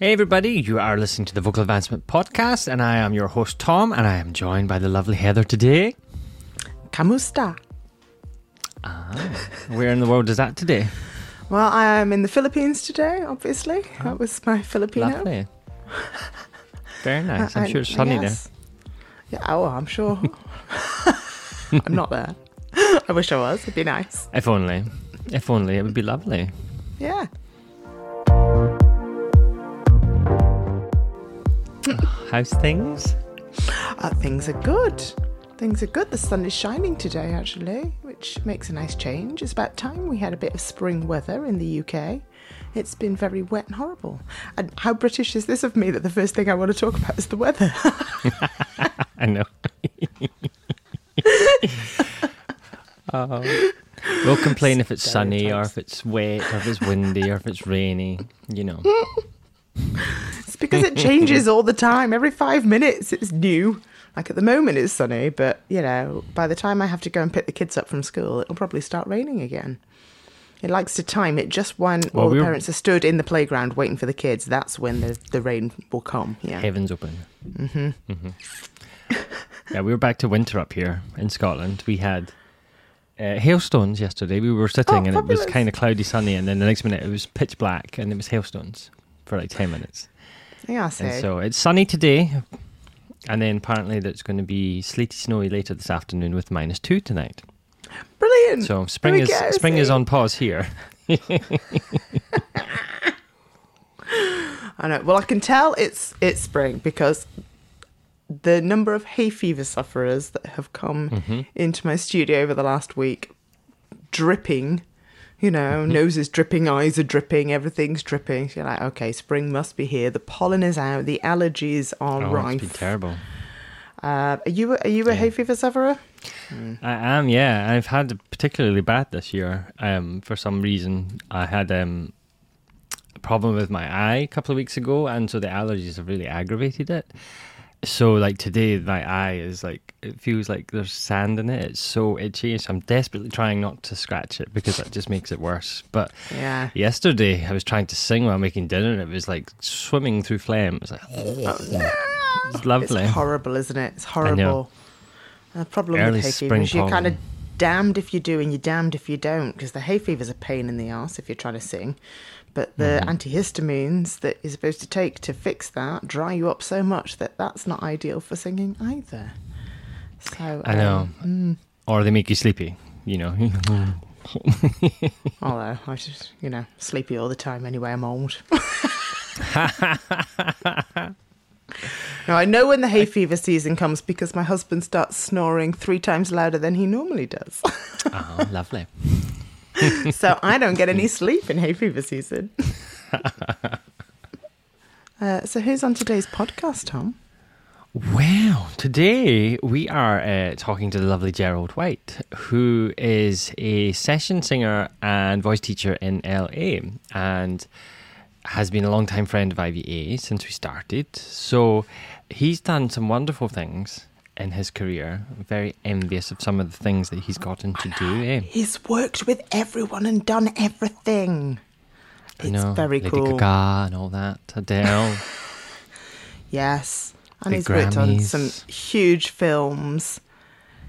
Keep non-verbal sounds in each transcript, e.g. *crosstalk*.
Hey, everybody, you are listening to the Vocal Advancement Podcast, and I am your host, Tom, and I am joined by the lovely Heather today. Kamusta? Ah, where in the world is that today? Well, I am in the Philippines today, obviously. That was my Filipino. Lovely. Very nice. I'm *laughs* I- sure it's sunny yes. Yeah, oh, I'm sure. *laughs* I'm not there. *laughs* I wish I was. It'd be nice. If only. If only. It would be lovely. Yeah. How's things? Uh, things are good. Things are good. The sun is shining today, actually, which makes a nice change. It's about time we had a bit of spring weather in the UK. It's been very wet and horrible. And how British is this of me that the first thing I want to talk about is the weather? *laughs* I know. oh. We'll complain if it's sunny or if it's wet or if it's windy or if it's rainy. You know. *laughs* It's because it changes all the time. Every five minutes, it's new. Like at the moment, it's sunny, but you know, by the time I have to go and pick the kids up from school, it'll probably start raining again. It likes to time it just when Well, all the we're- parents are stood in the playground waiting for the kids. That's when the, the rain will come. Yeah. Heaven's open. Mm-hmm. yeah, we were back to winter up here in Scotland. We had uh, hailstones yesterday. We were sitting Oh, and it was kind of cloudy, sunny, and then the next minute it was pitch black and it was hailstones for like 10 minutes. Yeah, I And so it's sunny today, and then apparently there's going to be sleety, snowy later this afternoon with minus two tonight. Brilliant. So spring is spring is on pause here. *laughs* I know. Well, I can tell it's it's spring because the number of hay fever sufferers that have come Mm-hmm. into my studio over the last week, dripping, you know, Mm-hmm. noses dripping, eyes are dripping, everything's dripping. So you're like, okay, spring must be here. The pollen is out. The allergies are Oh, it's rife. been terrible. Uh, are you a- are you a hay fever sufferer? I am, yeah. I've had it particularly bad this year. Um, for some reason, I had um, a problem with my eye a couple of weeks ago, and so the allergies have really aggravated it. So, like today, my eye is like it feels like there's sand in it. It's so itchy. So I'm desperately trying not to scratch it because that just makes it worse. But Yeah. yesterday, I was trying to sing while making dinner, and it was like swimming through phlegm. It was like *laughs* it's lovely. It's horrible, isn't it? It's horrible. The problem Early with hay fever is you're kind of damned if you do and you're damned if you don't because the hay fever's a pain in the ass if you're trying to sing. But the Mm-hmm. antihistamines that you're supposed to take to fix that dry you up so much that that's not ideal for singing either. So I know. um, Or they make you sleepy. You know. *laughs* although I just you know sleepy all the time anyway. I'm old. *laughs* now I know when the hay fever season comes because my husband starts snoring three times louder than he normally does. oh, lovely. *laughs* *laughs* so I don't get any sleep in hay fever season. *laughs* uh, so who's on today's podcast, Tom? Well, today we are uh, talking to the lovely Gerald White, who is a session singer and voice teacher in LA and has been a long-time friend of IVA since we started. So he's done some wonderful things in his career. Very envious of some of the things that he's gotten to do. Eh? He's worked with everyone and done everything. It's know, very Lady cool. Gaga and all that, Adele. *laughs* Yes. And Big he's worked on some huge films.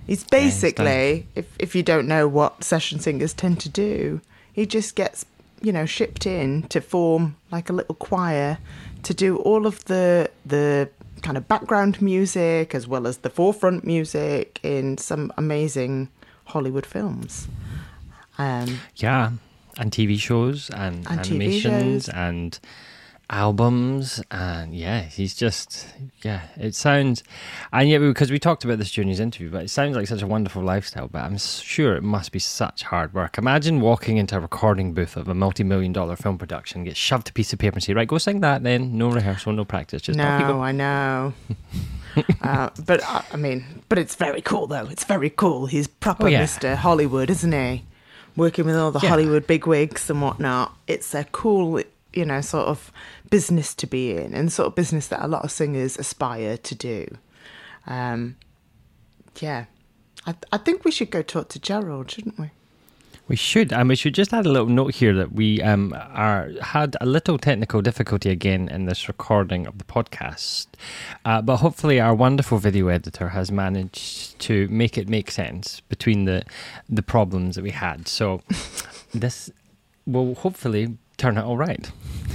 He's basically, if, if you don't know what session singers tend to do, he just gets, you know, shipped in to form like a little choir to do all of the the kind of background music as well as the forefront music in some amazing Hollywood films. Um, Yeah, and TV shows and, And TV animations shows. and albums and yeah, he's just yeah. It sounds and yeah, because we talked about this during his interview, but it sounds like such a wonderful lifestyle. But I'm sure it must be such hard work. Imagine walking into a recording booth of a multi-million dollar film production, get shoved a piece of paper and say, "Right, go sing that." Then no rehearsal, no practice, just no. I know. *laughs* uh, but uh, I mean, but it's very cool though. It's very cool. He's proper Oh, yeah. Mr. Hollywood, isn't he? Working with all the Yeah. Hollywood bigwigs and whatnot. It's a cool, you know, sort of business to be in, and sort of business that a lot of singers aspire to do. Um, yeah, I, I think we should go talk to Gerald, shouldn't we? We should, and we should just add a little note here that we um, are had a little technical difficulty again in this recording of the podcast, uh, but hopefully our wonderful video editor has managed to make it make sense between the the problems that we had. So *laughs* this will hopefully turn out all right.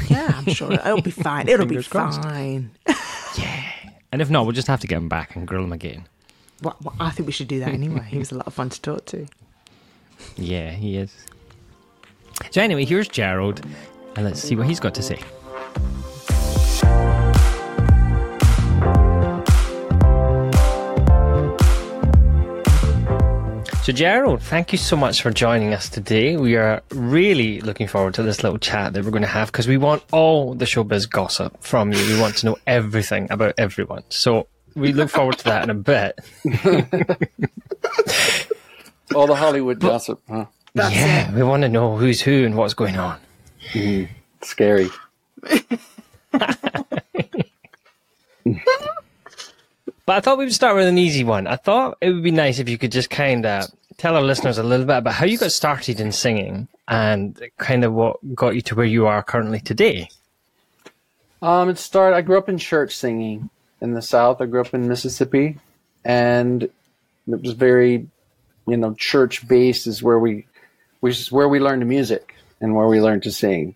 Yeah, I'm sure it'll be *laughs* fine. It'll be Fingers crossed. fine. *laughs* Yeah, and if not, we'll just have to get him back and grill him again. Well, well, I think we should do that anyway. He was a lot of fun to talk to. *laughs* Yeah, he is. So anyway, here's Gerald, and let's see what he's got to say. So, Gerald, thank you so much for joining us today. We are really looking forward to this little chat that we're going to have because we want all the showbiz gossip from you. We want to know everything about everyone. So, we look forward to that in a bit. *laughs* All the Hollywood gossip, huh? That's yeah, we want to know who's who and what's going on. Hmm. Scary. *laughs* But I thought we would start with an easy one. I thought it would be nice if you could just kind of tell our listeners a little bit about how you got started in singing and kind of what got you to where you are currently today. Um, it started. I grew up in church singing in the South. I grew up in Mississippi, and it was very, you know, church based. Is where we, which is where we learned music and where we learned to sing.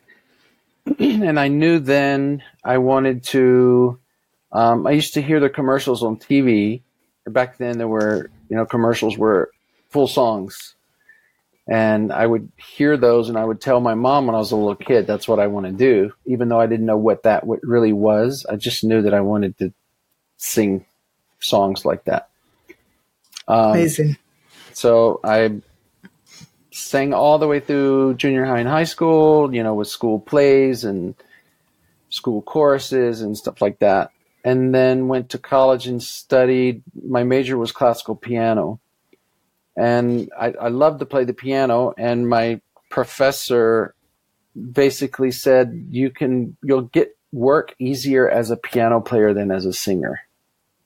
*clears throat* and I knew then I wanted to. Um, I used to hear the commercials on TV. Back then, there were you know commercials were full songs, and I would hear those, and I would tell my mom when I was a little kid, "That's what I want to do," even though I didn't know what that what really was. I just knew that I wanted to sing songs like that. Um, amazing. so I sang all the way through junior high and high school, you know, with school plays and school choruses and stuff like that. And then went to college and studied. My major was classical piano. And I, I loved to play the piano. And my professor basically said, you can, you'll get work easier as a piano player than as a singer.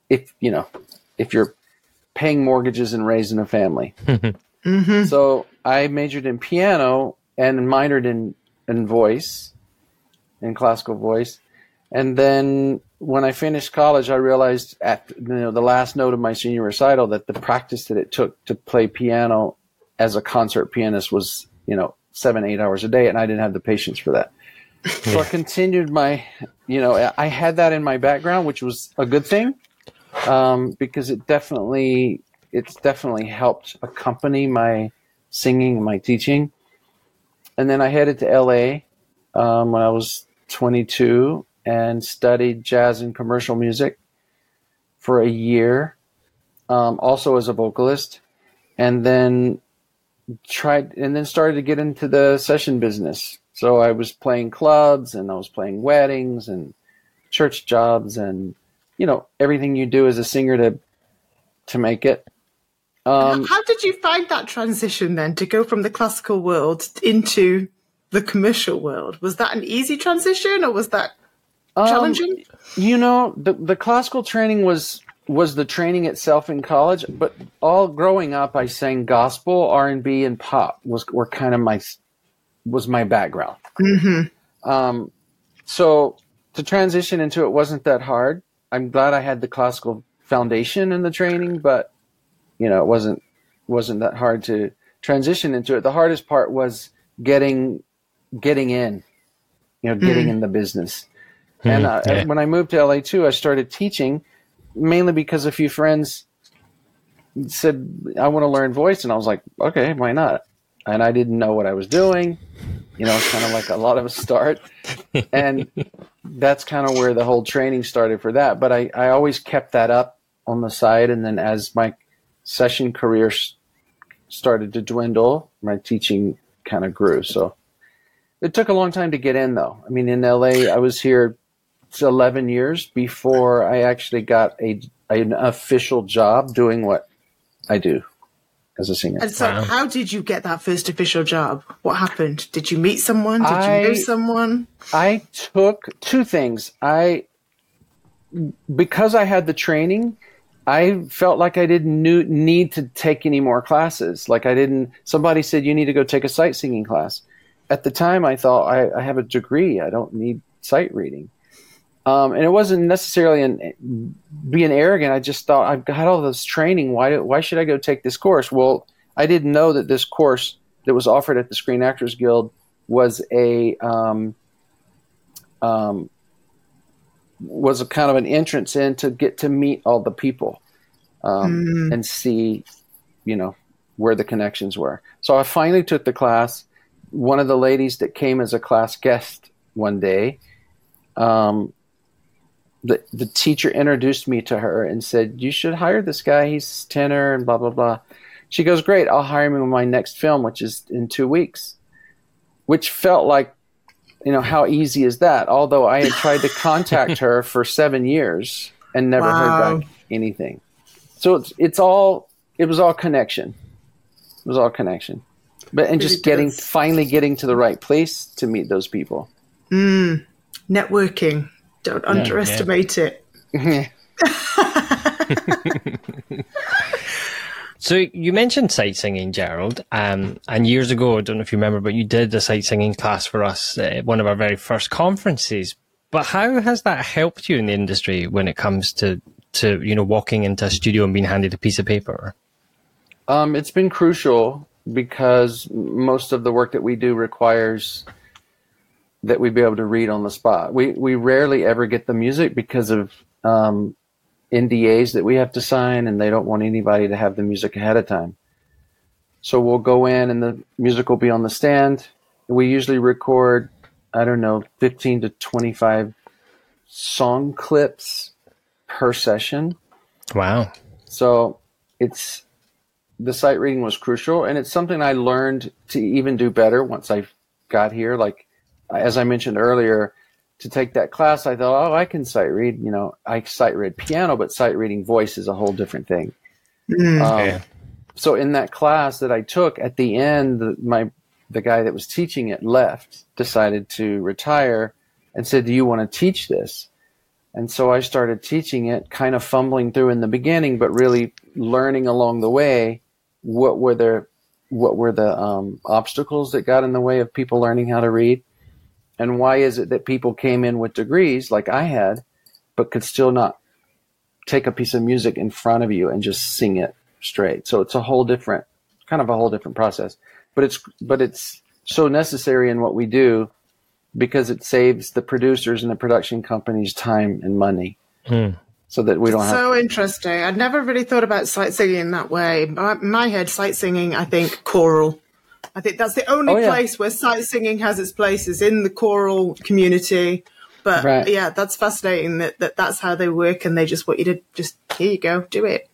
If, you know, if you're paying mortgages and raising a family. *laughs* Mm-hmm. So I majored in piano and minored in, in voice, in classical voice. And then when I finished college, I realized at you know the last note of my senior recital that the practice that it took to play piano as a concert pianist was you know seven eight hours a day, and I didn't have the patience for that. So I continued my, you know, I had that in my background, which was a good thing um, because it definitely it's definitely helped accompany my singing and my teaching. And then I headed to LA um, when I was 22 and studied jazz and commercial music for a year, um, also as a vocalist, and then tried and then started to get into the session business. So I was playing clubs and I was playing weddings and church jobs and you know everything you do as a singer to to make it. Um, How did you find that transition then to go from the classical world into the commercial world? Was that an easy transition or was that Um, challenging? You know, the the classical training was was the training itself in college, but all growing up, I sang gospel, R and B, and pop was were kind of my was my background. Um, so to transition into it wasn't that hard. I'm glad I had the classical foundation in the training, but you know, it wasn't wasn't that hard to transition into it. The hardest part was getting getting in, you know, getting in the business. And uh, yeah. when I moved to LA too, I started teaching mainly because a few friends said, I want to learn voice. And I was like, okay, why not? And I didn't know what I was doing. You know, it's kind of like a lot of a start. *laughs* And that's kind of where the whole training started for that. But I, I always kept that up on the side. And then as my session career s- started to dwindle, my teaching kind of grew. So it took a long time to get in, though. I mean, in LA, I was here 11 years before I actually got a an official job doing what I do as a singer. And so, Wow. how did you get that first official job? What happened? Did you meet someone? Did you know someone? I took two things. I because I had the training, I felt like I didn't knew, need to take any more classes. Like I didn't. Somebody said you need to go take a sight singing class. At the time, I thought I, I have a degree. I don't need sight reading. Um, and it wasn't necessarily an, being arrogant. I just thought I've got all this training. Why why should I go take this course? Well, I didn't know that this course that was offered at the Screen Actors Guild was a um, um, was a kind of an entrance in to get to meet all the people um, mm. and see, you know, where the connections were. So I finally took the class. One of the ladies that came as a class guest one day, um, the the teacher introduced me to her and said, "You should hire this guy. He's tenor and blah blah blah." She goes, "Great, I'll hire him in my next film, which is in two weeks," which felt like, you know, how easy is that? Although I had tried to *laughs* contact her for seven years and never wow. heard back anything. So it's it's all it was all connection. It was all connection, but and just getting finally getting to the right place to meet those people. Mm, networking. Don't underestimate yeah. it. *laughs* so you mentioned sight singing, Gerald, um, and years ago, I don't know if you remember, but you did a sight singing class for us, uh, one of our very first conferences. But how has that helped you in the industry when it comes to to you know walking into a studio and being handed a piece of paper? Um, it's been crucial because most of the work that we do requires that we'd be able to read on the spot. We we rarely ever get the music because of um, NDAs that we have to sign, and they don't want anybody to have the music ahead of time. So we'll go in, and the music will be on the stand. We usually record, I don't know, fifteen to twenty-five song clips per session. Wow! So it's the sight reading was crucial, and it's something I learned to even do better once I got here. Like as I mentioned earlier, to take that class, I thought, oh, I can sight read. You know, I sight read piano, but sight reading voice is a whole different thing. Mm. Um, so in that class that I took, at the end, the, my the guy that was teaching it left, decided to retire, and said, "Do you want to teach this?" And so I started teaching it, kind of fumbling through in the beginning, but really learning along the way what were the what were the um, obstacles that got in the way of people learning how to read and why is it that people came in with degrees like I had, but could still not take a piece of music in front of you and just sing it straight? So it's a whole different, kind of a whole different process. But it's, but it's so necessary in what we do because it saves the producers and the production companies time and money. Hmm. So that we don't have. So interesting. I'd never really thought about sight singing in that way. In my head, sight singing, I think choral. I think that's the only oh, yeah. place where sight singing has its place is in the choral community. But right. yeah, that's fascinating that, that that's how they work and they just want you to just, here you go, do it.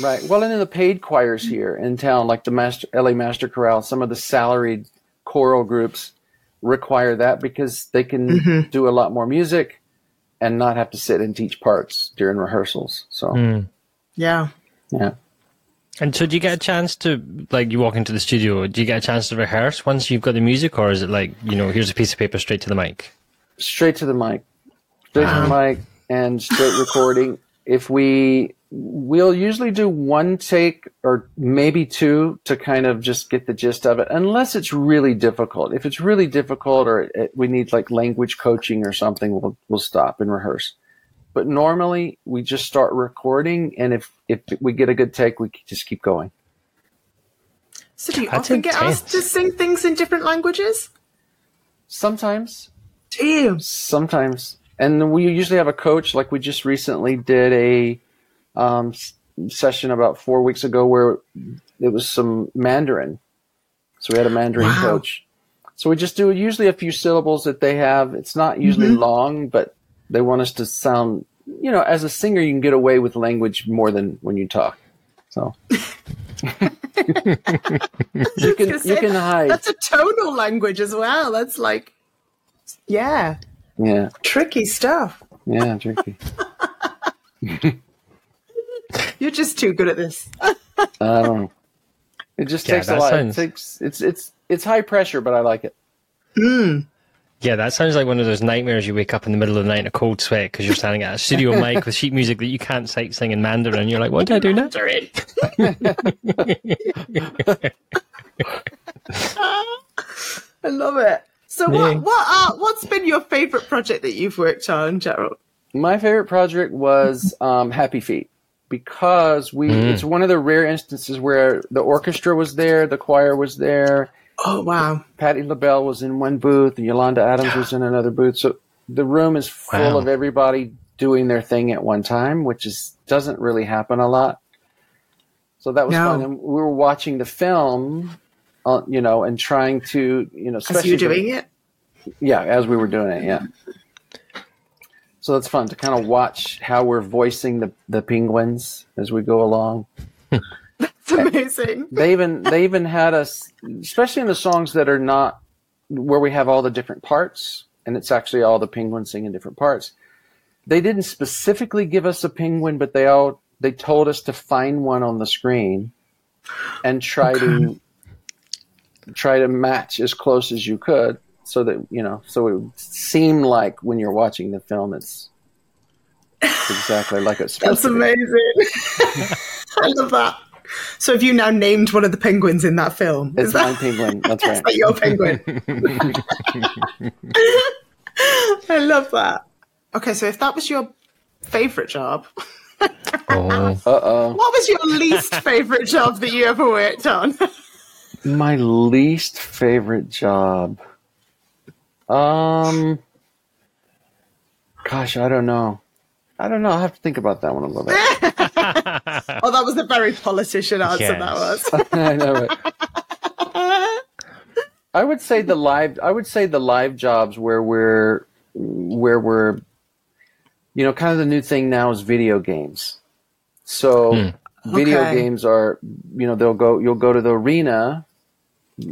Right. Well, and in the paid choirs here in town, like the Master, LA Master Chorale, some of the salaried choral groups require that because they can mm-hmm. do a lot more music and not have to sit and teach parts during rehearsals. So, mm. yeah. Yeah. And so, do you get a chance to, like, you walk into the studio, do you get a chance to rehearse once you've got the music, or is it like, you know, here's a piece of paper straight to the mic? Straight to the mic. Straight to the ah. mic and straight recording. If we, we'll usually do one take or maybe two to kind of just get the gist of it, unless it's really difficult. If it's really difficult or it, we need like language coaching or something, we'll, we'll stop and rehearse. But normally we just start recording, and if if we get a good take, we just keep going. So do you That's often intense. get asked to sing things in different languages? Sometimes. Do you? Sometimes, and we usually have a coach. Like we just recently did a um, session about four weeks ago where it was some Mandarin. So we had a Mandarin wow. coach. So we just do usually a few syllables that they have. It's not usually mm-hmm. long, but they want us to sound, you know, as a singer, you can get away with language more than when you talk. So *laughs* you can you can hide. That's a tonal language as well. That's like, yeah, yeah, tricky stuff. Yeah, tricky. *laughs* You're just too good at this. I don't know. It just yeah, takes a lot. Sounds... It takes it's it's it's high pressure, but I like it. Hmm. Yeah, that sounds like one of those nightmares you wake up in the middle of the night in a cold sweat because you're standing at a studio *laughs* mic with sheet music that you can't sight sing in Mandarin. And You're like, what do I do now? *laughs* I love it. So Yeah. what what are, what's been your favourite project that you've worked on, Gerald? My favorite project was um, Happy Feet because we it's one of the rare instances where the orchestra was there, the choir was there, Oh wow. Patti LaBelle was in one booth, and Yolanda Adams was in another booth. So the room is full Wow. of everybody doing their thing at one time, which is doesn't really happen a lot. So that was No. fun, and we were watching the film, uh, you know, and trying to, you know, As especially you're the- doing it? yeah, as we were doing it, yeah. So that's fun to kind of watch how we're voicing the, the penguins as we go along. *laughs* It's amazing. They even they even had us, especially in the songs that are not where we have all the different parts, and it's actually all the penguins singing different parts. They didn't specifically give us a penguin, but they all they told us to find one on the screen and try to try to match as close as you could so that you know so it would seem like when you're watching the film it's exactly like it's supposed That's amazing. *laughs* I love that. So have you now named one of the penguins in that film? It's Is that, my penguin. That's *laughs* right. is that your penguin? *laughs* I love that. Okay, so if that was your favourite job, Oh, *laughs* Uh oh. what was your least favourite job that you ever worked on? My least favorite job. Um. Gosh, I don't know. I don't know. I have to think about that one a little bit. Oh, that was a very politician answer, Yes. that was. *laughs* I know it. I would say the live. I would say the live jobs where we're where we're, you know, kind of the new thing now is video games. So hmm. video Okay. games are, you know, they'll go. You'll go to the arena,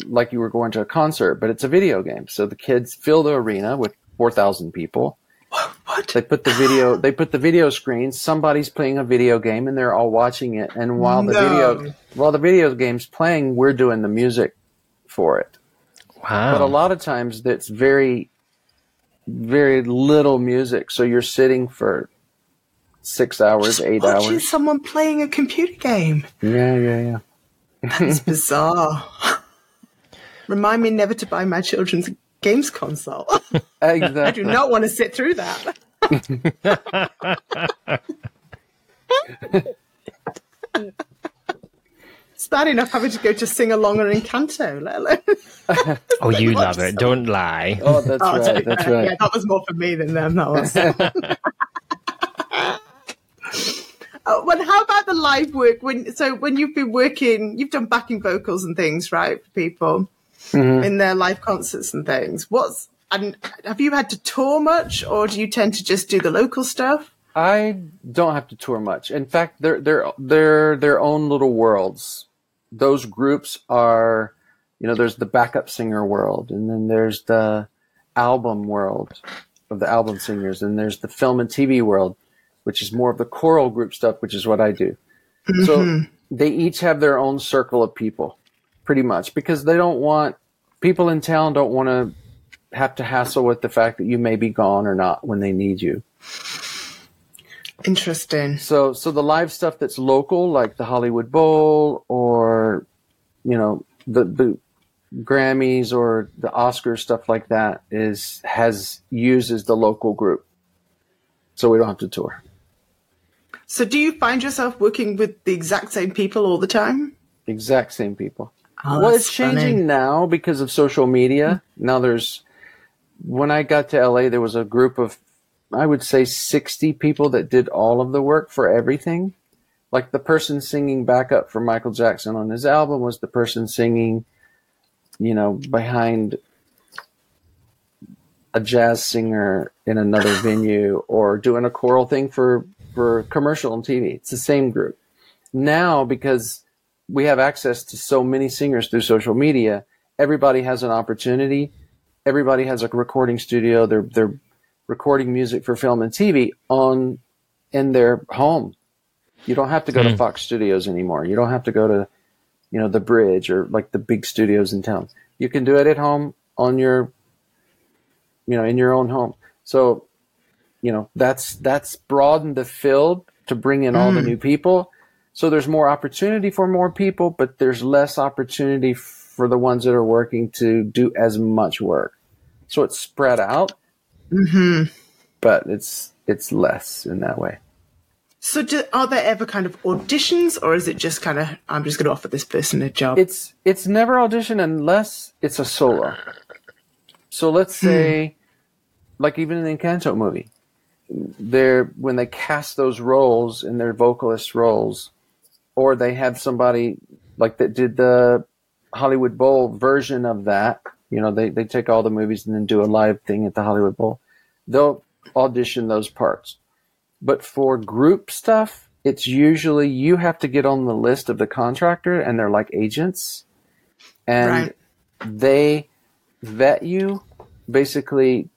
like you were going to a concert, but it's a video game. So the kids fill the arena with four thousand people. What? They put the video. They put the video screen. Somebody's playing a video game, and they're all watching it. And while the No. video while the video game's playing, we're doing the music for it. wow. But a lot of times, that's very, very little music. So you're sitting for six hours, eight Watching hours. someone playing a computer game. Yeah, yeah, yeah. That's bizarre. *laughs* Remind me never to buy my children's games console. *laughs* Exactly. I do not want to sit through that. *laughs* it's bad enough having to go to sing along on Encanto, let alone. *laughs* oh, you watch love it. Don't lie. Oh, that's Oh, right. That's right. Yeah, that was more for me than them. That was. Uh, well, how about the live work? When so when you've been working, you've done backing vocals and things, right, for people Mm-hmm. in their live concerts and things. What's and have you had to tour much, or do you tend to just do the local stuff? I don't have to tour much. In fact, they're they're they're their own little worlds. Those groups are, you know, there's the backup singer world, and then there's the album world of the album singers, and there's the film and TV world, which is more of the choral group stuff, which is what I do. So they each have their own circle of people, pretty much, because they don't want people in town don't want to have to hassle with the fact that you may be gone or not when they need you. Interesting. So so the live stuff that's local, like the Hollywood Bowl or you know the the Grammys or the Oscars stuff like that is has uses the local group. So we don't have to tour. So, do you find yourself working with the exact same people all the time? Exact same people. Oh, well, it's changing funny. now because of social media. Now there's when I got to LA there was a group of I would say 60 people that did all of the work for everything. Like the person singing backup for Michael Jackson on his album was the person singing you know behind a jazz singer in another *laughs* venue or doing a choral thing for for commercial and TV. It's the same group. Now because we have access to so many singers through social media. Everybody has an opportunity. Everybody has a recording studio. They're they're recording music for film and TV on in their home. You don't have to go to hmm. Fox Studios anymore. You don't have to go to you know the Bridge or like the big studios in town. You can do it at home on your you know, in your own home. So, you know, that's that's broadened the field to bring in all the hmm. new people. So there's more opportunity for more people, but there's less opportunity for the ones that are working to do as much work. So it's spread out, mm-hmm. but it's it's less in that way. So, do, are there ever kind of auditions, or is it just kind of I'm just going to offer this person a job? It's it's never audition unless it's a solo. So let's hmm. say, like even in the Encanto movie, they're when they cast those roles in their vocalist roles, or they have somebody like that did the Hollywood Bowl version of that. You know, they they take all the movies and then do a live thing at the Hollywood Bowl. They'll audition those parts. But for group stuff, it's usually you have to get on the list of the contractor and they're like agents. And Right. they vet you basically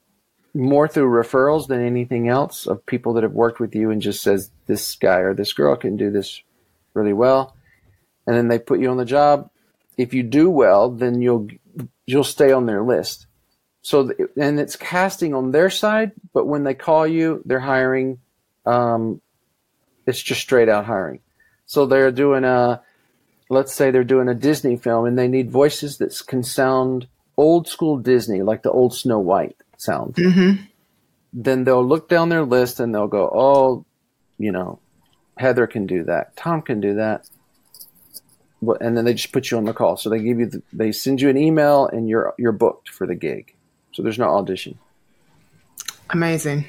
more through referrals than anything else of people that have worked with you and just says this guy or this girl can do this really well. And then they put you on the job. If you do well, then you'll you'll stay on their list. So th- and it's casting on their side, but when they call you, they're hiring um, it's just straight out hiring. So they're doing a, let's say they're doing a Disney film and they need voices that can sound old school Disney, like the old Snow White sound. Then they'll look down their list and they'll go, oh, you know, Heather can do that. Tom can do that. Wh- And then they just put you on the call. So they give you, the, they send you an email and you're you're booked for the gig. So there's no audition. Amazing.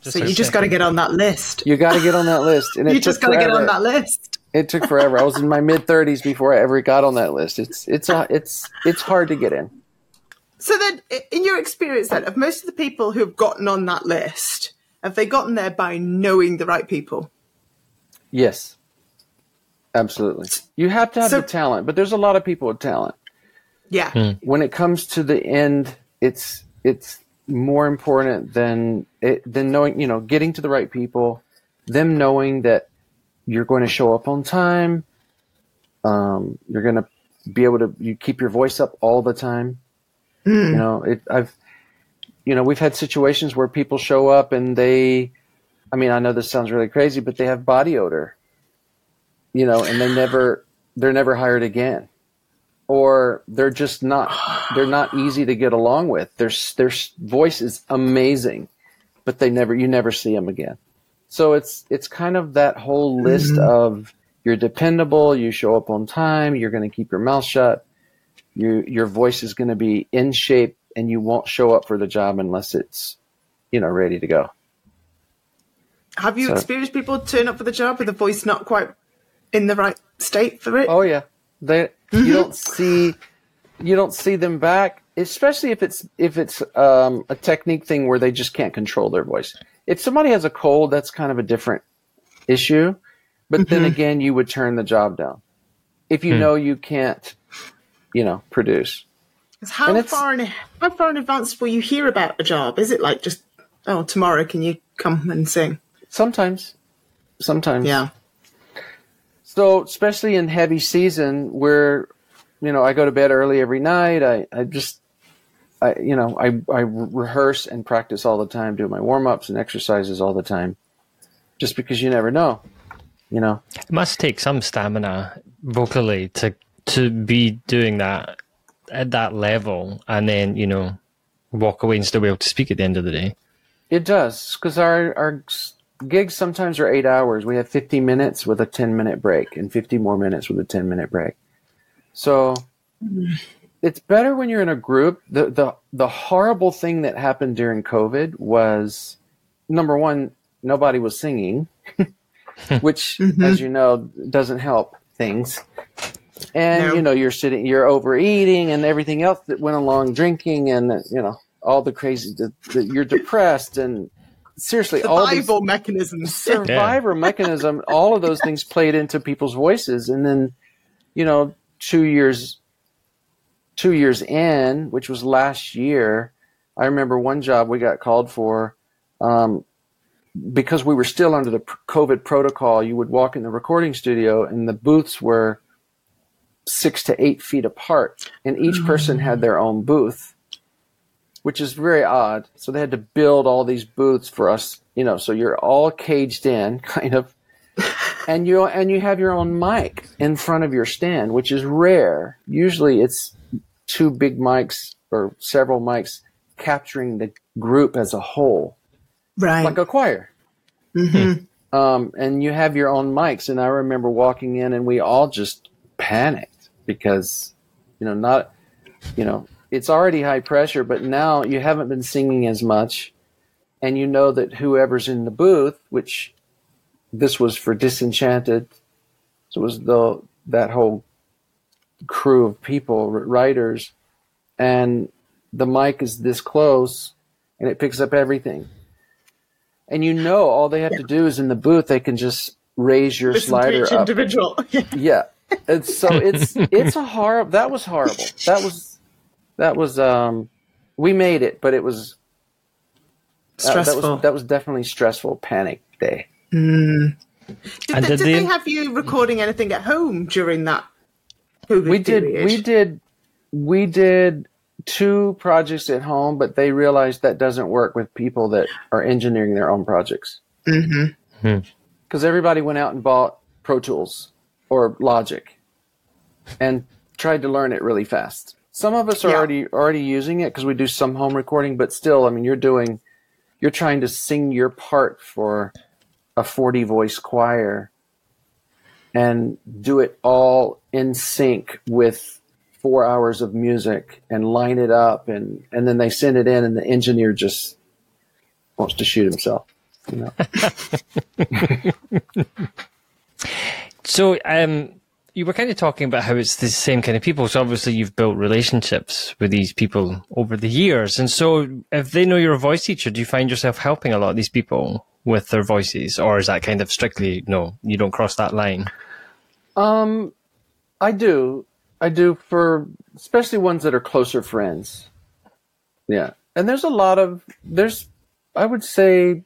Just so you just got to get on that list. You got to get on that list. And *laughs* You just got to get on that list. It took forever. I was in my mid thirties before I ever got on that list. It's it's uh, it's it's hard to get in. So then, in your experience, then, of most of the people who have gotten on that list, have they gotten there by knowing the right people? Yes, absolutely. You have to have So- the talent, but there's a lot of people with talent. Yeah. When it comes to the end, it's it's more important than it, than knowing you know getting to the right people, them knowing that you're going to show up on time. Um, you're going to be able to you keep your voice up all the time. You know, it, I've you know we've had situations where people show up and they I mean, I know this sounds really crazy, but they have body odor. You know, and they never they're never hired again. Or they're just not they're not easy to get along with. Their their voice is amazing, but they never you never see them again. So it's it's kind of that whole list mm-hmm. of you're dependable, you show up on time, you're going to keep your mouth shut. You, your voice is going to be in shape and you won't show up for the job unless it's you know ready to go. Have you So- experienced people turn up for the job with a voice not quite in the right state for it? Oh yeah, they you don't *laughs* see you don't see them back, especially if it's if it's um, a technique thing where they just can't control their voice. If somebody has a cold, that's kind of a different issue. But then again, you would turn the job down if you know you can't, you know, produce. how far in how far in advance will you hear about a job? Is it like just oh tomorrow can you come and sing? Sometimes, sometimes, Yeah. So, especially in heavy season where, you know, I go to bed early every night, I, I just, I, you know, I, I rehearse and practice all the time, do my warm ups and exercises all the time, just because you never know, you know. It must take some stamina vocally to to be doing that at that level, and then you know walk away and still be able to speak at the end of the day. It does, because our, our s- gigs sometimes are eight hours. We have 50 minutes with a 10 minute break and 50 more minutes with a 10 minute break. So it's better when you're in a group. The, the, the horrible thing that happened during COVID was number one, nobody was singing, *laughs* which, mm-hmm. as you know, doesn't help things. And No. you know you're sitting, you're overeating, and everything else that went along, drinking, and you know all the crazy. The, the, you're depressed, and seriously, all these Survival mechanisms. survivor mechanism, all of those things played into people's voices, and then you know two years, two years in, which was last year, I remember one job we got called for. Um, because we were still under the COVID protocol, you would walk in the recording studio and the booths were six to eight feet apart, and each person had their own booth, which is very odd. So they had to build all these booths for us, you know, so you're all caged in, *laughs* kind of, and you and you have your own mic in front of your stand, which is rare. Usually, it's two big mics or several mics capturing the group as a whole, Right. like a choir. Um, and you have your own mics. And I remember walking in, and we all just panicked because, you know, not, you know, it's already high pressure, but now you haven't been singing as much, and you know that whoever's in the booth, which this was for Disenchanted, so it was the that whole crew of people, writers, and the mic is this close, and it picks up everything. And you know, all they have to do is in the booth, they can just raise your Listen slider each up. individual. *laughs* Yeah. And so it's it's a horrible. That was horrible. That was that was um. We made it, but it was that- Stressful. That was that was definitely stressful. Panic day. Did, And they, did did they they- have you recording anything at home during that COVID We did period? we did we did two projects at home, but they realized that doesn't work with people that are engineering their own projects. Mm-hmm. Because everybody went out and bought Pro Tools or Logic, and tried to learn it really fast. Some of us are Yeah. already already using it because we do some home recording, but still, I mean, you're doing, you're trying to sing your part for a 40 voice choir, and do it all in sync with four hours of music and line it up, and and then they send it in, and the engineer just wants to shoot himself. You know. *laughs* So, um, you were kind of talking about how it's the same kind of people. So obviously you've built relationships with these people over the years. And so if they know you're a voice teacher, do you find yourself helping a lot of these people with their voices? Or is that kind of strictly, no, you don't cross that line? Um, I do. I do for especially ones that are closer friends. Yeah. And there's a lot of there's I would say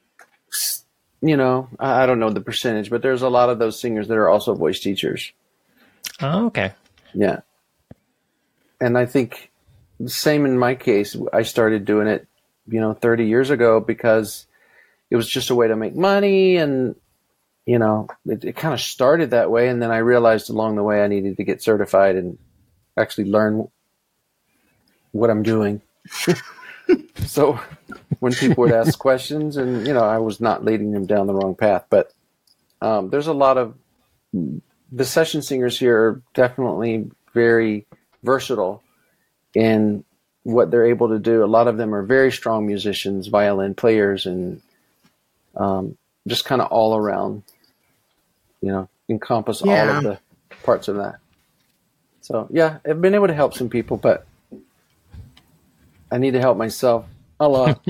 you know, I I don't know the percentage, but there's a lot of those singers that are also voice teachers. Oh, okay. Yeah. And I think the same in my case. I started doing it, you know, 30 years ago because it was just a way to make money and you know, it, it kind of started that way and then I realized along the way I needed to get certified and actually learn what I'm doing. *laughs* so when people would ask *laughs* questions and you know, I was not leading them down the wrong path, but um, there's a lot of the session singers here are definitely very versatile in what they're able to do. A lot of them are very strong musicians, violin players, and um, just kind of all around, you know, encompass all of the parts of that. So, yeah, I've been able to help some people, but I need to help myself a lot. *laughs*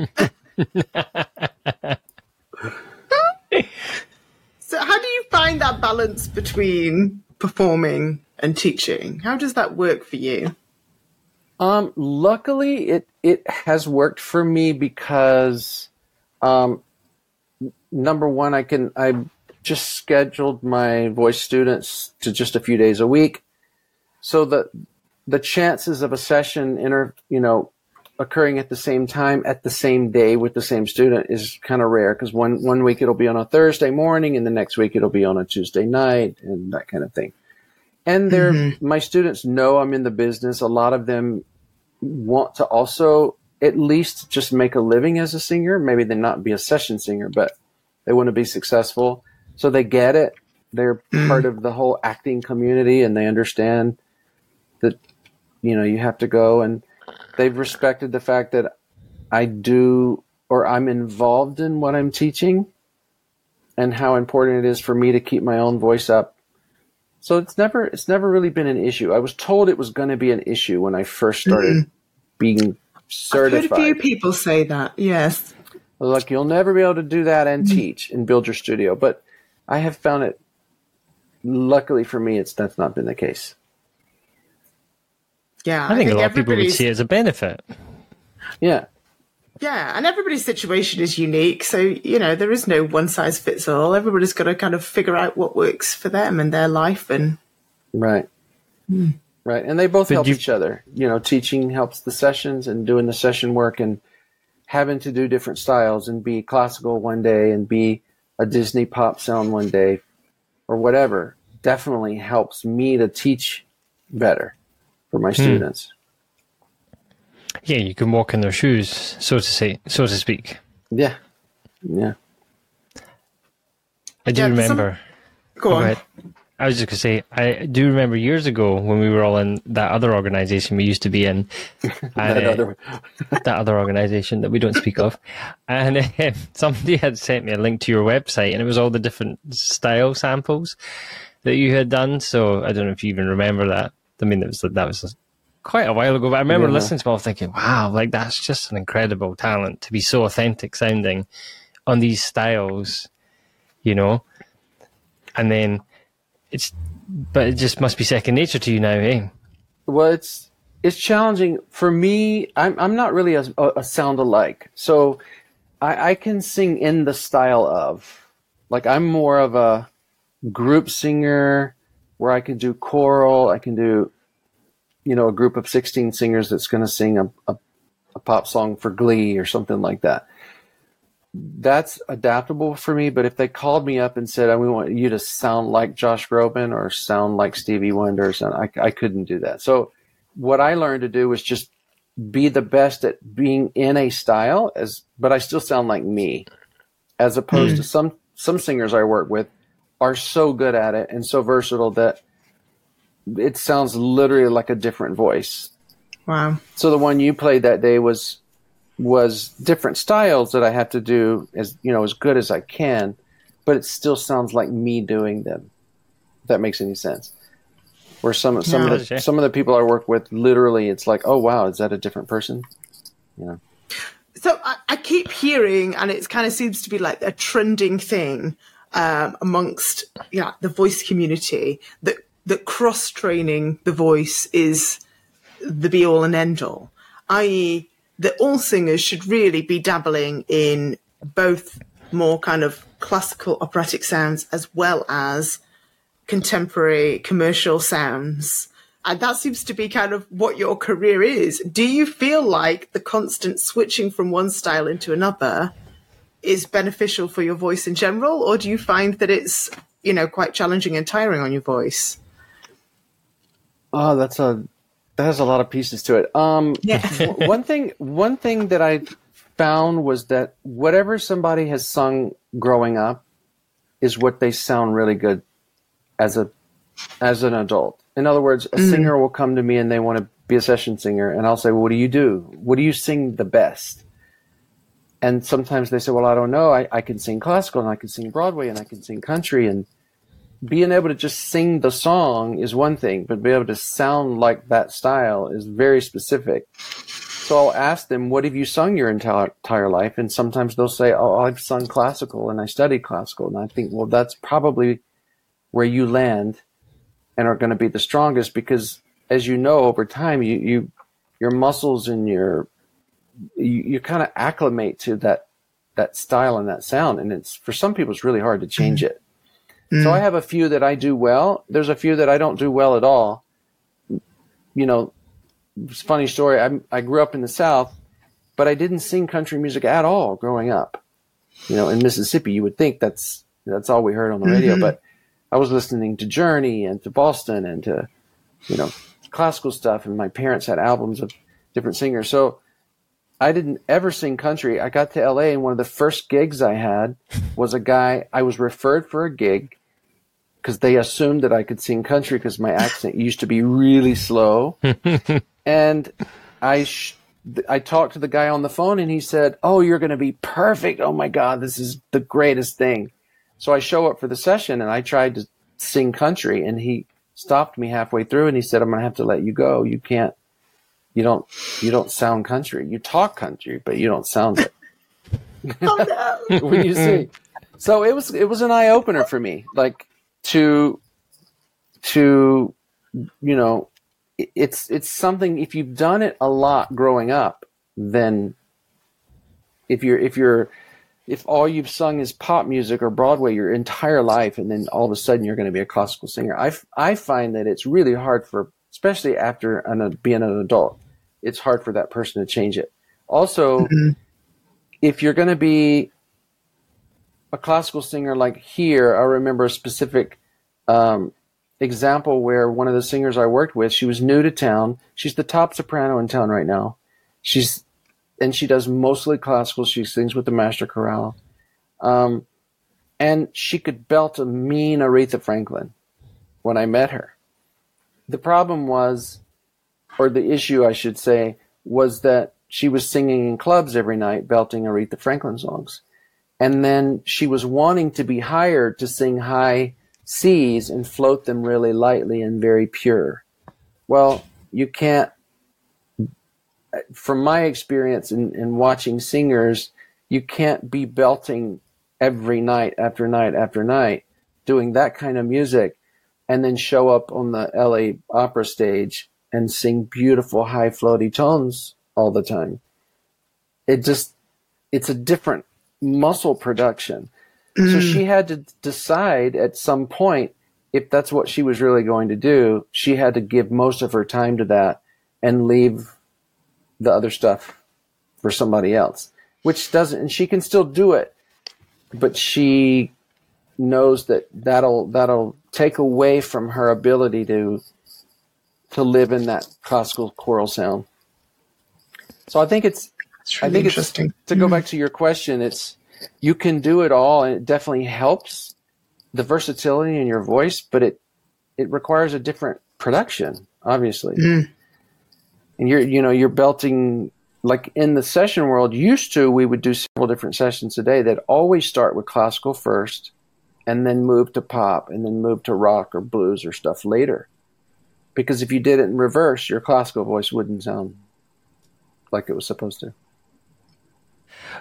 *laughs* So, how do you find that balance between performing and teaching? How does that work for you? Um, luckily, it it has worked for me because, um, number one, I can I just scheduled my voice students to just a few days a week, so that the chances of a session inter you know occurring at the same time at the same day with the same student is kind of rare because one one week it'll be on a Thursday morning and the next week it'll be on a Tuesday night and that kind of thing. And they're mm-hmm. my students know I'm in the business. A lot of them want to also at least just make a living as a singer. Maybe they not be a session singer, but they want to be successful. So they get it. They're mm-hmm. part of the whole acting community and they understand that you know you have to go and they've respected the fact that I do or I'm involved in what I'm teaching and how important it is for me to keep my own voice up. So it's never it's never really been an issue. I was told it was going to be an issue when I first started being I've heard certified. a few people say that. Yes. Look, you'll never be able to do that and mm-hmm. teach and build your studio, but I have found it. Luckily for me, it's that's not been the case. Yeah. I think a lot of people would see it as a benefit. Yeah, Yeah, and everybody's situation is unique. So, you know, there is no one size fits all. Everybody's got to kind of figure out what works for them and their life. And right. Hmm. right? And they both But help you- each other. You know, teaching helps the sessions and doing the session work and having to do different styles and be classical one day and be a Disney pop sound one day or whatever definitely helps me to teach better for my students. Yeah, you can walk in their shoes, so to say, so to speak. Yeah. Yeah. I do Yeah, some- remember. Go Go on. ahead. I was just gonna say, I do remember years ago when we were all in that other organization we used to be in, *laughs* That uh, other- *laughs* that other organization that we don't speak of, and uh, *laughs* somebody had sent me a link to your website, and it was all the different style samples that you had done. So I don't know if you even remember that. I mean, it was that was quite a while ago, but I remember Yeah. listening to it all thinking, "Wow, like that's just an incredible talent to be so authentic sounding on these styles," you know. And then it's, but it just must be second nature to you now, eh? Well, it's it's challenging for me. I'm I'm not really a, a, a sound alike, so I, I can sing in the style of. Like I'm more of a group singer, where I can do choral. I can do, you know, a group of 16 singers that's going to sing a, a a pop song for Glee or something like that. That's adaptable for me. But if they called me up and said, "I we want you to sound like Josh Groban or sound like Stevie Wonder," or something, I, I couldn't do that. So what I learned to do was just be the best at being in a style, as but I still sound like me, as opposed hmm. to some some singers I work with are so good at it and so versatile that it sounds literally like a different voice. Wow. So the one you played that day was was different styles that I have to do as you know as good as I can, but it still sounds like me doing them. If that makes any sense. Where some some Yeah. of the some of the people I work with, literally, it's like, oh wow, is that a different person? You know. So I, I keep hearing, and it kind of seems to be like a trending thing um, amongst yeah the voice community that that cross training the voice is the be all and end all, i.e., that all singers should really be dabbling in both more kind of classical operatic sounds as well as contemporary commercial sounds. And that seems to be kind of what your career is. Do you feel like the constant switching from one style into another is beneficial for your voice in general, or do you find that it's, you know, quite challenging and tiring on your voice? Oh, that's a that has a lot of pieces to it. Um, Yeah. one thing one thing that I found was that whatever somebody has sung growing up is what they sound really good as a as an adult. In other words, a singer will come to me and they want to be a session singer, and I'll say, well, "What do you do? What do you sing the best?" And sometimes they say, "Well, I don't know. I, I can sing classical, and I can sing Broadway, and I can sing country, and being able to just sing the song is one thing, but be able to sound like that style is very specific. So I'll ask them, "What have you sung your entire entire life?" And sometimes they'll say, "Oh, I've sung classical and I studied classical." And I think, well, that's probably where you land and are going to be the strongest because, as you know, over time, you you your muscles and your you, you kind of acclimate to that that style and that sound, and it's for some people it's really hard to change it. So mm. I have a few that I do well. There's a few that I don't do well at all. You know, it's a funny story. I I grew up in the South, but I didn't sing country music at all growing up. You know, in Mississippi, you would think that's that's all we heard on the radio, mm-hmm. but I was listening to Journey and to Boston and to you know classical stuff, and my parents had albums of different singers. So I didn't ever sing country. I got to LA, and one of the first gigs I had was a guy. I was referred for a gig because they assumed that I could sing country because my accent used to be really slow. *laughs* and I sh- I talked to the guy on the phone, and he said, "Oh, you're going to be perfect. Oh my God, this is the greatest thing." So I show up for the session, and I tried to sing country, and he stopped me halfway through, and he said, "I'm going to have to let you go. You can't." You don't you don't sound country. You talk country, but you don't sound it *laughs* Oh no! *laughs* when you sing. So it was it was an eye opener for me, like to to you know, it's it's something. If you've done it a lot growing up, then if you're if you're if all you've sung is pop music or Broadway your entire life, and then all of a sudden you're going to be a classical singer, i i find that it's really hard for especially after an, being an adult. It's hard for that person to change it. Also, mm-hmm. if you're going to be a classical singer like here, I remember a specific um, example where one of the singers I worked with, she was new to town. She's the top soprano in town right now. She's and she does mostly classical. She sings with the master chorale, um, and she could belt a mean Aretha Franklin. When I met her, the problem was, or the issue I should say, was that she was singing in clubs every night, belting Aretha Franklin songs, and then she was wanting to be hired to sing high C's and float them really lightly and very pure. Well, you can't, from my experience in, in watching singers, you can't be belting every night after night after night doing that kind of music and then show up on the LA opera stage and sing beautiful high floaty tones all the time. It just, it's a different muscle production. Mm. So she had to decide at some point if that's what she was really going to do. She had to give most of her time to that and leave the other stuff for somebody else, which doesn't, and she can still do it, but she knows that that'll, that'll take away from her ability to, to live in that classical choral sound. So I think it's, really I think interesting. It's, to go back to your question, it's, you can do it all and it definitely helps the versatility in your voice, but it it requires a different production, obviously. Mm. And you're you know, you're belting like in the session world used to we would do several different sessions a day that always start with classical first and then move to pop and then move to rock or blues or stuff later. Because if you did it in reverse, your classical voice wouldn't sound like it was supposed to.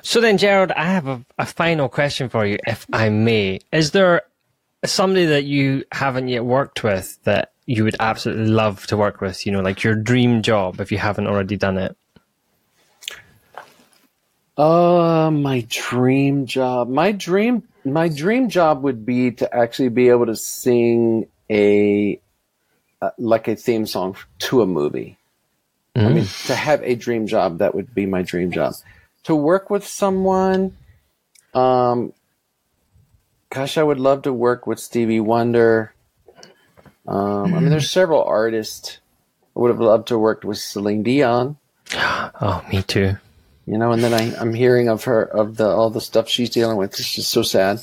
So then, Gerald, I have a, a final question for you, if I may. Is there somebody that you haven't yet worked with that you would absolutely love to work with? You know, like your dream job if you haven't already done it. Uh, my dream job. My dream, my dream job would be to actually be able to sing a, uh, like a theme song to a movie. Mm. I mean, mm. to have a dream job, that would be my dream job to work with someone. Um, gosh, I would love to work with Stevie Wonder. Um, I mean, there's several artists. I would have loved to work with Celine Dion. *gasps* Oh, me too. You know, and then I, I'm hearing of her of the all the stuff she's dealing with. It's just so sad.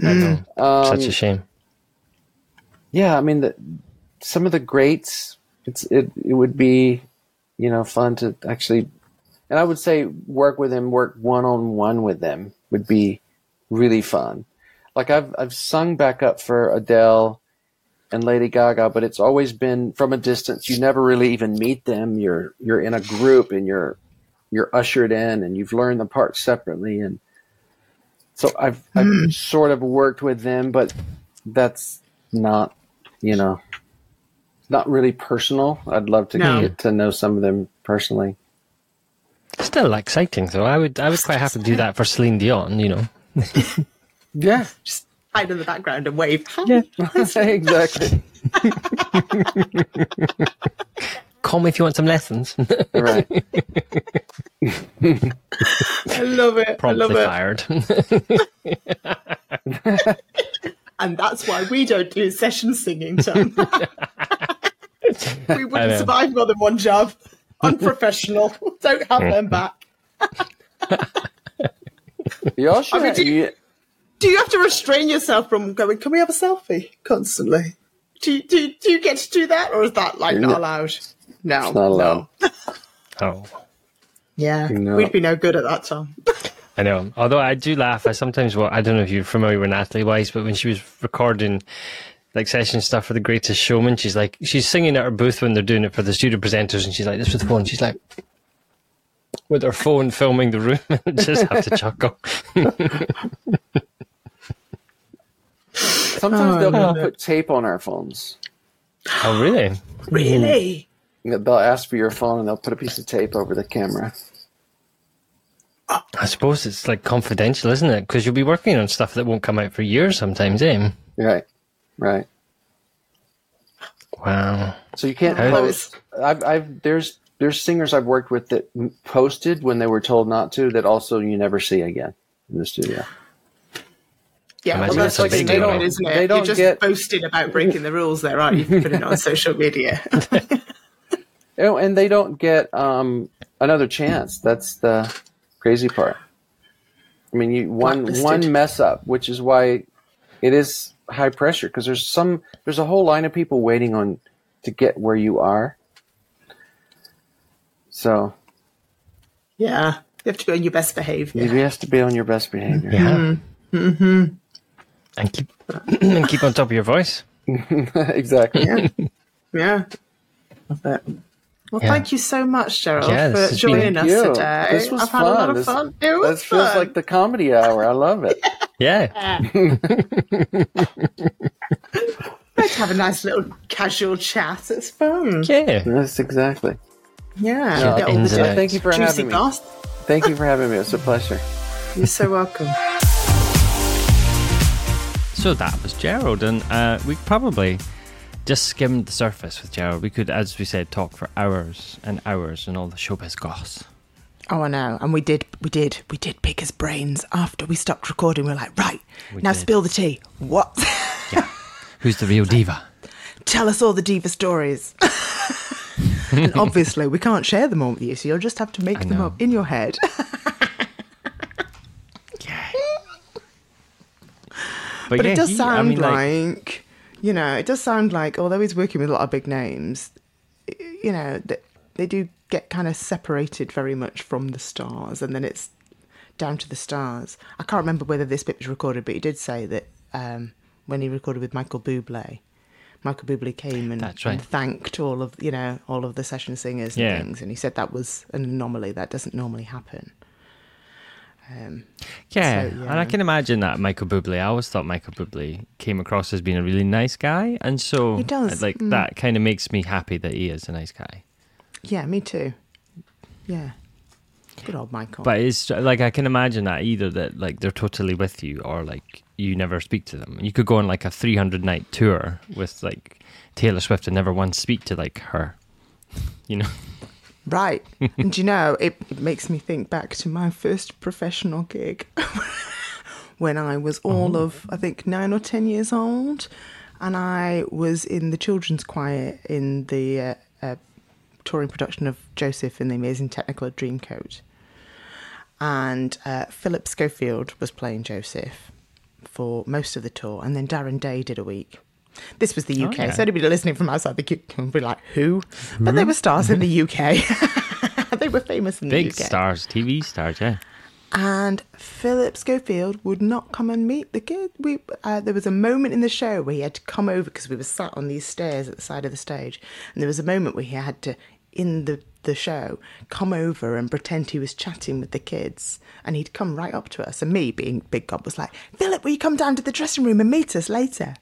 I know. Um, Such a shame. Yeah, I mean, the, some of the greats. It's it. It would be, you know, fun to actually and I would say work with them, work one on one with them would be really fun. Like I've I've sung back up for Adele and Lady Gaga, but it's always been from a distance. You never really even meet them. You're you're in a group and you're you're ushered in and you've learned the parts separately and so I've I've mm. sort of worked with them, but that's not you know not really personal. I'd love to no. get to know some of them personally. Still exciting though. I would I would quite happy to do that for Celine Dion, you know. *laughs* yeah. Just hide in the background and wave. Yeah, *laughs* *laughs* exactly. Call me if you want some lessons. right. I love it. Promptly I love it. fired. and that's why we don't do session singing, Tom. we wouldn't survive more than one job unprofessional. *laughs* Don't have them mm-hmm. back. *laughs* you sure? I mean, do, you, do, you, have to restrain yourself from going, can we have a selfie constantly? Do you, do, do you get to do that or is that like not allowed? No. It's not allowed. No. *laughs* oh. Yeah. No. We'd be no good at that, Tom. I know. Although I do laugh, I sometimes, well, I don't know if you're familiar with Natalie Weiss, but when she was recording like session stuff for the greatest showman. She's like, she's singing at her booth when they're doing it for the studio presenters, and she's like, this with the phone. She's like, with her phone filming the room, *laughs* and just have to chuckle. *laughs* Sometimes oh, they'll put tape on our phones. Oh, really? Really? They'll ask for your phone and they'll put a piece of tape over the camera. I suppose it's like confidential, isn't it? Because you'll be working on stuff that won't come out for years sometimes, eh? Right. Right. Wow. So you can't How- post. I've, I've there's there's singers I've worked with that posted when they were told not to. That also you never see again in the studio. Yeah, well, that's that's a like big they deal. don't, isn't it? They don't You're just get- boasting about breaking the rules there, aren't you? Put it on *laughs* social media. You *laughs* and they don't get um, another chance. That's the crazy part. I mean, you one one mess up, which is why it is high pressure because there's some there's a whole line of people waiting on to get where you are. So yeah, you have to be on your best behaviour. you have to be on your best behavior. Yeah. Mm-hmm. And keep *clears throat* and keep on top of your voice. *laughs* exactly. Yeah, yeah. Love it. Well, Yeah. thank you so much, Gerald, Yeah, for joining us You. today. This was I've fun. had a lot of This, fun. It was this feels like the comedy hour. I love it. *laughs* Yeah. *laughs* Let's have a nice little casual chat. It's fun. Yeah. Yes, exactly. Yeah. Yeah, Get all the and. Thank you for juicy having me. gossip. Thank you for having me. It's a pleasure. *laughs* You're so welcome. So that was Gerald, and uh, we probably just skimmed the surface with Gerald. We could, as we said, talk for hours and hours and all the showbiz goss. Oh, I know. And we did, we did, we did pick his brains after we stopped recording. We were like, right, We now did. spill the tea. What? yeah. Who's the real *laughs* diva? Tell us all the diva stories. *laughs* and obviously, we can't share them all with you, so you'll just have to make them up in your head. *laughs* Yeah. But yeah, it does he- sound I mean, like, you know, it does sound like, although he's working with a lot of big names, you know, th- they do get kind of separated very much from the stars, and then it's down to the stars. I can't remember whether this bit was recorded, but he did say that um, when he recorded with Michael Bublé, Michael Bublé came and, right. and thanked all of you know all of the session singers and Yeah. things, and he said that was an anomaly that doesn't normally happen. Um, Yeah, So, and I can imagine that Michael Bublé. I always thought Michael Bublé came across as being a really nice guy, and so He does, like mm. that kind of makes me happy that he is a nice guy. Yeah, me too. Yeah, good old Michael. But it's like I can imagine that either that like they're totally with you, or like you never speak to them. You could go on like a three hundred night tour with like Taylor Swift and never once speak to like her. You know, Right. *laughs* and you know, it, it makes me think back to my first professional gig *laughs* when I was all of, I think, nine or 10 years old. And I was in the children's choir in the uh, touring production of Joseph in the Amazing Technicolor Dreamcoat. And uh, Philip Schofield was playing Joseph for most of the tour. And then Darren Day did a week. This was the Oh, UK, yeah. so anybody listening from outside the UK will be like, who? But they were stars in the *laughs* UK. *laughs* they were famous in big the UK. stars, TV stars. Yeah, And Philip Schofield would not come and meet the kid. We uh, there was a moment in the show where he had to come over because we were sat on these stairs at the side of the stage, and there was a moment where he had to in the the show come over and pretend he was chatting with the kids, and he'd come right up to us, and me being big god was like, Philip, will you come down to the dressing room and meet us later?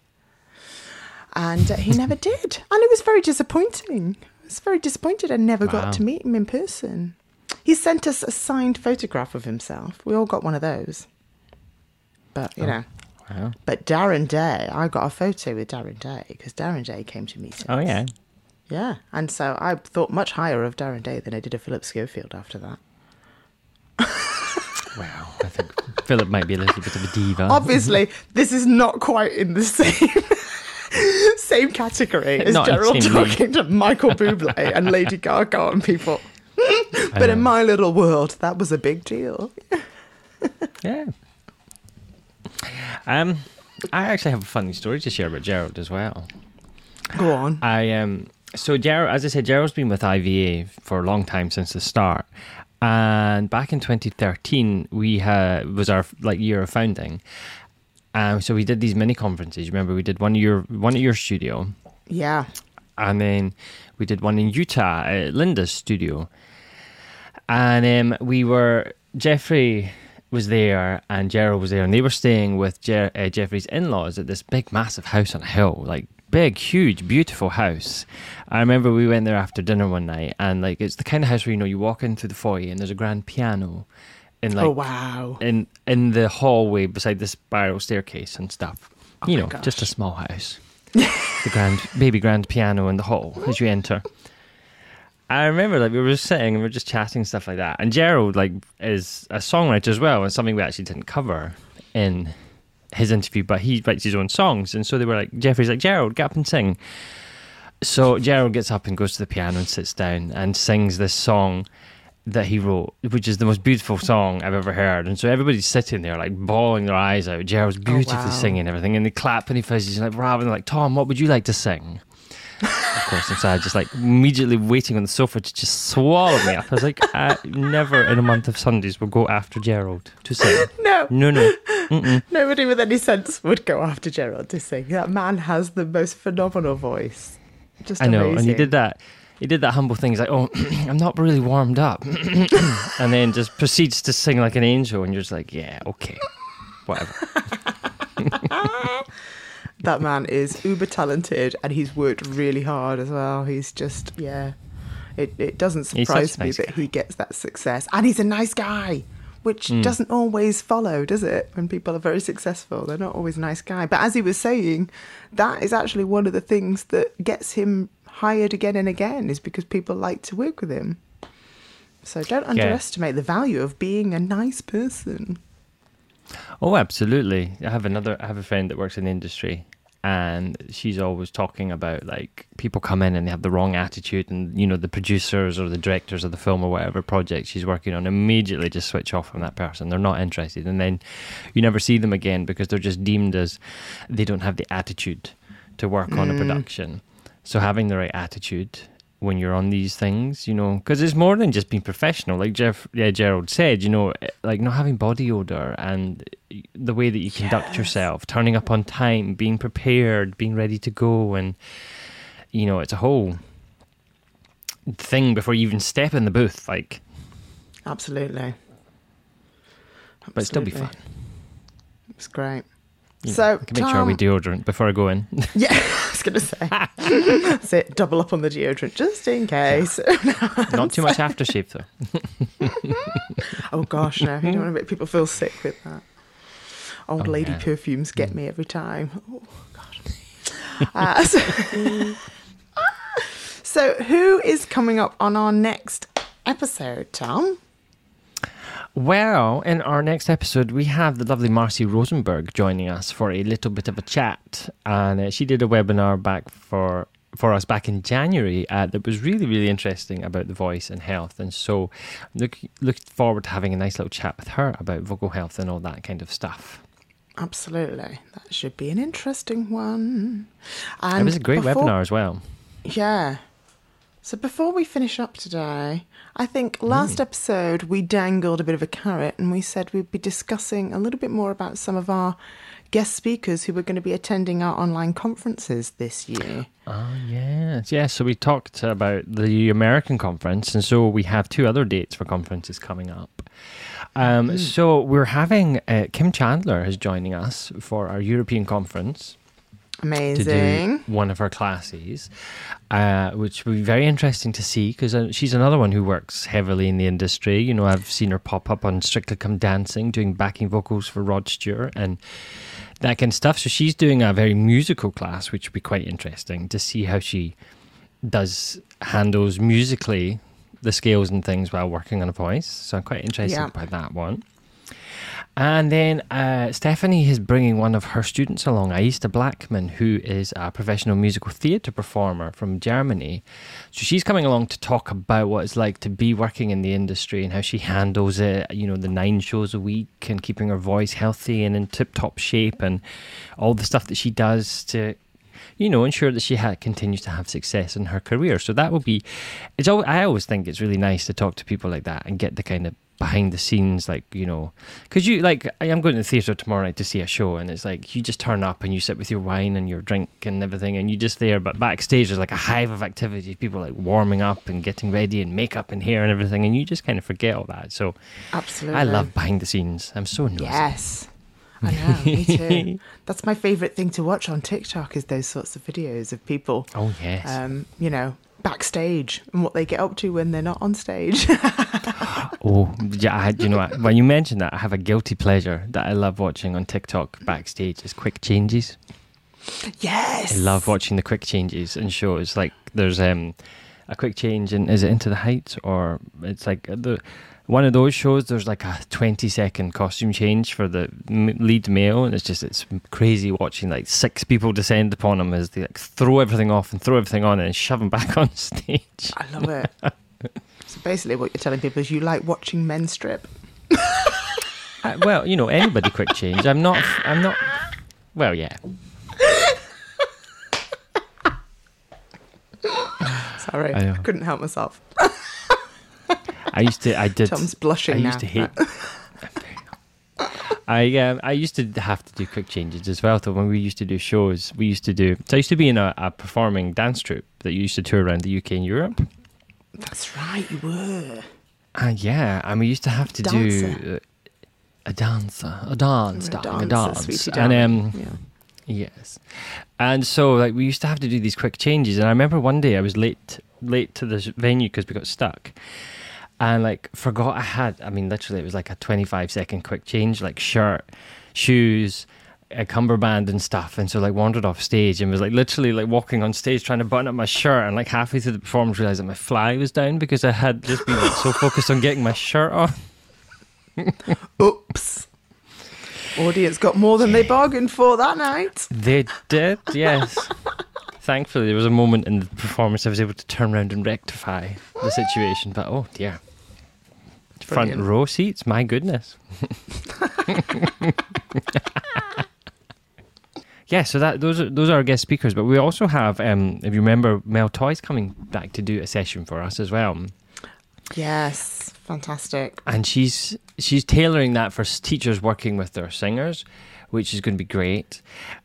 And uh, he *laughs* never did, and it was very disappointing. I was very disappointed. I never Wow. got to meet him in person. He sent us a signed photograph of himself. We all got one of those. But, you know. wow. But Darren Day, I got a photo with Darren Day because Darren Day came to meet us. Oh yeah, Yeah. And so I thought much higher of Darren Day than I did of Philip Schofield after that. *laughs* wow. I think Philip might be a little bit of a diva. Obviously, *laughs* this is not quite in the same *laughs* same category as Not Gerald talking to Michael Bublé and Lady Gaga and people. but in my little world, that was a big deal. Yeah. Um, I actually have a funny story to share about Gerald as well. Go on. I um so Gerald, as I said, Gerald's been with IVA for a long time since the start, and back in 2013 we had was our like year of founding. Um, so we did these mini conferences. Remember, we did one at your one at your studio, Yeah. and then we did one in Utah at Linda's studio. And um, we were Jeffrey was there and Gerald was there, and they were staying with Jer- uh, Jeffrey's in-laws at this big, massive house on a hill, like big, huge, beautiful house. I remember we went there after dinner one night, and like it's the kind of house where you know you walk into the foyer and there's a grand piano, in oh, like oh, wow. in in the hallway beside the spiral staircase and stuff. Oh you my know, just a small house. the grand baby grand piano in the hall as you enter. I remember like we were sitting and we were just chatting and stuff like that. And Gerald like is a songwriter as well, and something we actually didn't cover in his interview, but he writes his own songs. And so they were like, Jeffrey's like, Gerald, get up and sing. So Gerald gets up and goes to the piano and sits down and sings this song that he wrote, which is the most beautiful song I've ever heard. And so everybody's sitting there like bawling their eyes out. Gerald's oh, beautifully wow. singing everything, and they clap and he fizzes like Rob and they're like, Tom, what would you like to sing? of course, inside just like immediately waiting on the sofa to just swallow me up. I was like, I never in a month of Sundays will go after Gerald to sing. *laughs* No, No, no. Mm-mm. nobody with any sense would go after Gerald to sing. That man has the most phenomenal voice. Just I know, amazing. and he did that. He did that humble thing. He's like, "Oh, *clears throat* I'm not really warmed up," *clears throat* and then just proceeds to sing like an angel, and you're just like, "Yeah, okay, whatever." *laughs* That man is uber talented, and he's worked really hard as well. He's just yeah. It it doesn't He's such a surprise me nice that guy. he gets that success, and he's a nice guy, which Hmm. doesn't always follow, does it? When people are very successful, they're not always a nice guy. But as he was saying, that is actually one of the things that gets him hired again and again, is because people like to work with him. So don't underestimate the value of being a nice person. Oh, absolutely. I have another. I have a friend that works in the industry, and she's always talking about like people come in and they have the wrong attitude, and you know the producers or the directors of the film or whatever project she's working on immediately just switch off from that person. They're not interested, and then you never see them again because they're just deemed as they don't have the attitude to work on a mm. production. So having the right attitude when you're on these things, you know, because it's more than just being professional. Like Jeff, yeah, Gerald said, you know, like not having body odor and the way that you conduct Yes. yourself, turning up on time, being prepared, being ready to go, and you know, it's a whole thing before you even step in the booth. Like, Absolutely. but it'd still be fun. It's great. You know, So, I can make sure we deodorant before I go in. *laughs* Yeah, *laughs* I was going to say. *laughs* That's it. Double up on the deodorant just in case. Not too much aftershave though. oh, gosh, no. You don't want to make people feel sick with that. Old Oh, lady yeah. perfumes get me every time. Oh, God. Uh, so, so, who is coming up on our next episode, Tom? Well, in our next episode, we have the lovely Marci Rosenberg joining us for a little bit of a chat, and uh, she did a webinar back for for us back in January uh, that was really really interesting about the voice and health, and so look look forward to having a nice little chat with her about vocal health and all that kind of stuff. Absolutely. That should be an interesting one. And it was a great before- webinar as well. Yeah. So before we finish up today, I think last episode we dangled a bit of a carrot and we said we'd be discussing a little bit more about some of our guest speakers who were going to be attending our online conferences this year. Oh yes, yes. So we talked about the American conference, and so we have two other dates for conferences coming up. Um, So we're having uh, Kim Chandler is joining us for our European conference to Amazing. do one of her classes, uh, which will be very interesting to see because uh, she's another one who works heavily in the industry. You know, I've seen her pop up on Strictly Come Dancing doing backing vocals for Rod Stewart and that kind of stuff. So she's doing a very musical class, which will be quite interesting to see how she does handles musically the scales and things while working on a voice. So I'm quite interested Yeah. by that one. And then uh, Stephanie is bringing one of her students along, Aista Blackman, who is a professional musical theatre performer from Germany. So she's coming along to talk about what it's like to be working in the industry and how she handles it, you know, the nine shows a week and keeping her voice healthy and in tip top shape and all the stuff that she does to you know, ensure that she ha- continues to have success in her career. So that will be. It's. Al- I always think it's really nice to talk to people like that and get the kind of behind the scenes, like you know, because you like. I am going to the theatre tomorrow night to see a show, and it's like you just turn up and you sit with your wine and your drink and everything, and you just there. But backstage, there's like a hive of activity, people like warming up and getting ready and makeup and hair and everything, and you just kind of forget all that. So Absolutely. I love behind the scenes. I'm so nosy. Yes. I know, me too. *laughs* That's my favourite thing to watch on TikTok is those sorts of videos of people, Oh yes. um, you know, backstage and what they get up to when they're not on stage. *laughs* Oh, yeah. I had, you know, when you mentioned that, I have a guilty pleasure that I love watching on TikTok backstage is quick changes. Yes. I love watching the quick changes and shows. Like there's um a quick change in is it Into the Heights or it's like the one of those shows. There's like a 20 second costume change for the lead male, and it's just it's crazy watching like six people descend upon him as they like throw everything off and throw everything on and shove him *laughs* back on stage. I love it. *laughs* so basically, what you're telling people is you like watching men strip. Uh, well, you know, anybody quick change. I'm not. I'm not. Well, yeah. *laughs* Sorry, I. I couldn't help myself. I used to. I did. Tom's blushing I now. used to hate. *laughs* I um, I used to have to do quick changes as well. So when we used to do shows, we used to do. So I used to be in a, a performing dance troupe that used to tour around the UK and Europe. That's right, you were. And yeah, and we used to have to Dancer. do uh, a dancer, a dance, were darling, a dance, and um, yeah. Yes. And so like we used to have to do these quick changes and I remember one day I was late late to the venue because we got stuck. And like forgot I had I mean literally it was like a 25 second quick change like shirt, shoes, a cummerbund and stuff and so like wandered off stage and was like literally like walking on stage trying to button up my shirt and like halfway through the performance realized that my fly was down because I had just been like, so focused on getting my shirt off. *laughs* Oops. Audience got more than they bargained for that night. They did, yes. *laughs* Thankfully, there was a moment in the performance I was able to turn around and rectify the situation. But oh dear, front Brilliant. row seats, my goodness. *laughs* yeah, so that those are those are our guest speakers. But we also have, um, if you remember, Mel Toy's coming back to do a session for us as well. Yes, fantastic. and she's she's tailoring that for s- teachers working with their singers, which is going to be great.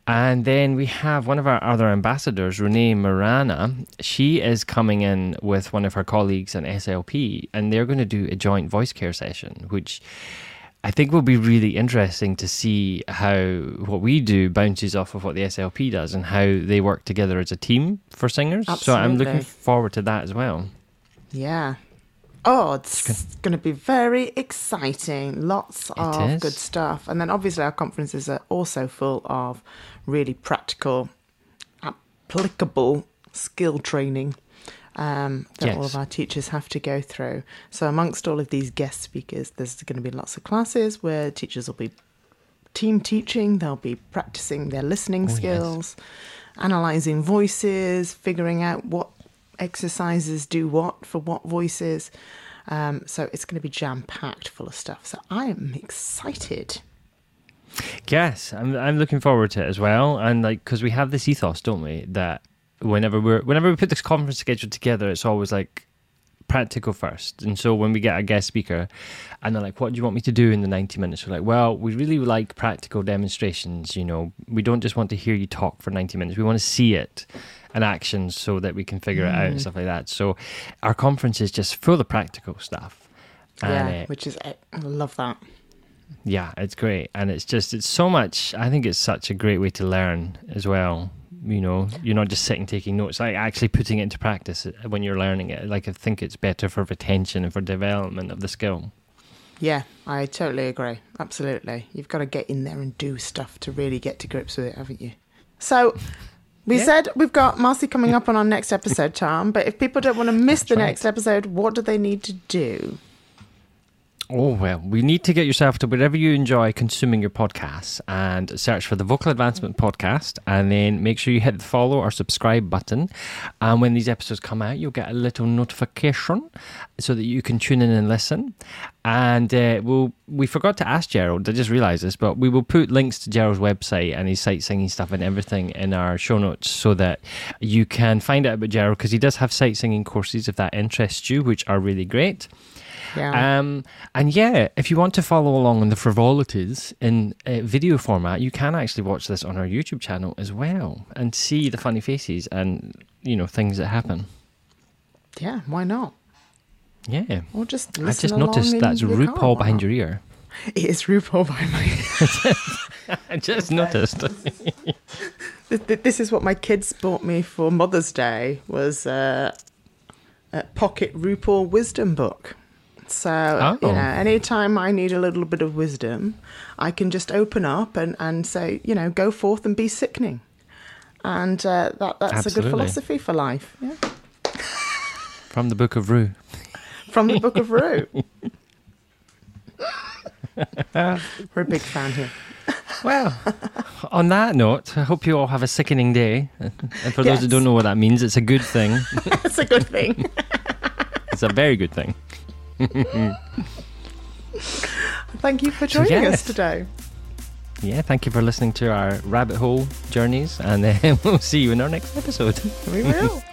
And then we have one of our other ambassadors, Renee Marana. She is coming in with one of her colleagues in SLP, and they're going to do a joint voice care session, which I think will be really interesting to see how what we do bounces off of what the SLP does and how they work together as a team for singers. So I'm looking forward to that as well. Yeah. Oh, it's going to be very exciting. Lots of is. good stuff. And then obviously, our conferences are also full of really practical, applicable skill training um, that all of our teachers have to go through. So, amongst all of these guest speakers, there's going to be lots of classes where teachers will be team teaching, they'll be practicing their listening Oh, yes. skills, analyzing voices, figuring out what exercises do what for what voices. Um, so it's going to be jam packed full of stuff. So I am excited. Yes, I'm I'm looking forward to it as well, and like because we have this ethos, don't we? That whenever we're whenever we put this conference schedule together, it's always like practical first. And so when we get a guest speaker, and they're like, "What do you want me to do in the ninety minutes?" We're like, "Well, we really like practical demonstrations. You know, we don't just want to hear you talk for ninety minutes. We want to see it." In action so that we can figure it out and stuff like that. So our conference is just full of practical stuff. And, yeah, uh, which is I love that. yeah, it's great, and it's just it's so much. I think it's such a great way to learn as well. You know, you're not just sitting taking notes, like actually putting it into practice when you're learning it. Like I think it's better for retention and for development of the skill. Yeah, I totally agree. Absolutely. You've got to get in there and do stuff to really get to grips with it, haven't you? So we Yeah. said we've got Marci coming up on our next episode, Charm, but if people don't want to miss That's the right. next episode, what do they need to do? Oh well, we need to get yourself to wherever you enjoy consuming your podcasts and search for the Vocal Advancement Podcast, and then make sure you hit the follow or subscribe button. And when these episodes come out, you'll get a little notification so that you can tune in and listen. And uh, we'll we forgot to ask Gerald. I just realised this, but we will put links to Gerald's website and his sight singing stuff and everything in our show notes so that you can find out about Gerald because he does have sight singing courses if that interests you, which are really great. Yeah. Um, and yeah, if you want to follow along on the frivolities in uh, video format, you can actually watch this on our YouTube channel as well and see the funny faces and you know things that happen. yeah, why not? Yeah, Or just I just noticed that's your car, RuPaul behind your ear. *laughs* It is RuPaul behind my ear. *laughs* I just noticed. *laughs* Th- th- this is what my kids bought me for Mother's Day was uh, a pocket RuPaul wisdom book. So you Oh. know, anytime I need a little bit of wisdom, I can just open up and, and say, you know, go forth and be sickening. and uh, that that's a good philosophy for life. Yeah. From the Book of Rue. From the Book of *laughs* Rue. We're a big fan here. Well, on that note, I hope you all have a sickening day. And for those who Yes. don't know what that means, it's a good thing. *laughs* It's a good thing. *laughs* It's a very good thing. *laughs* Thank you for joining yes. us today. Yeah, thank you for listening to our rabbit hole journeys, and uh, *laughs* we'll see you in our next episode. We will. *laughs*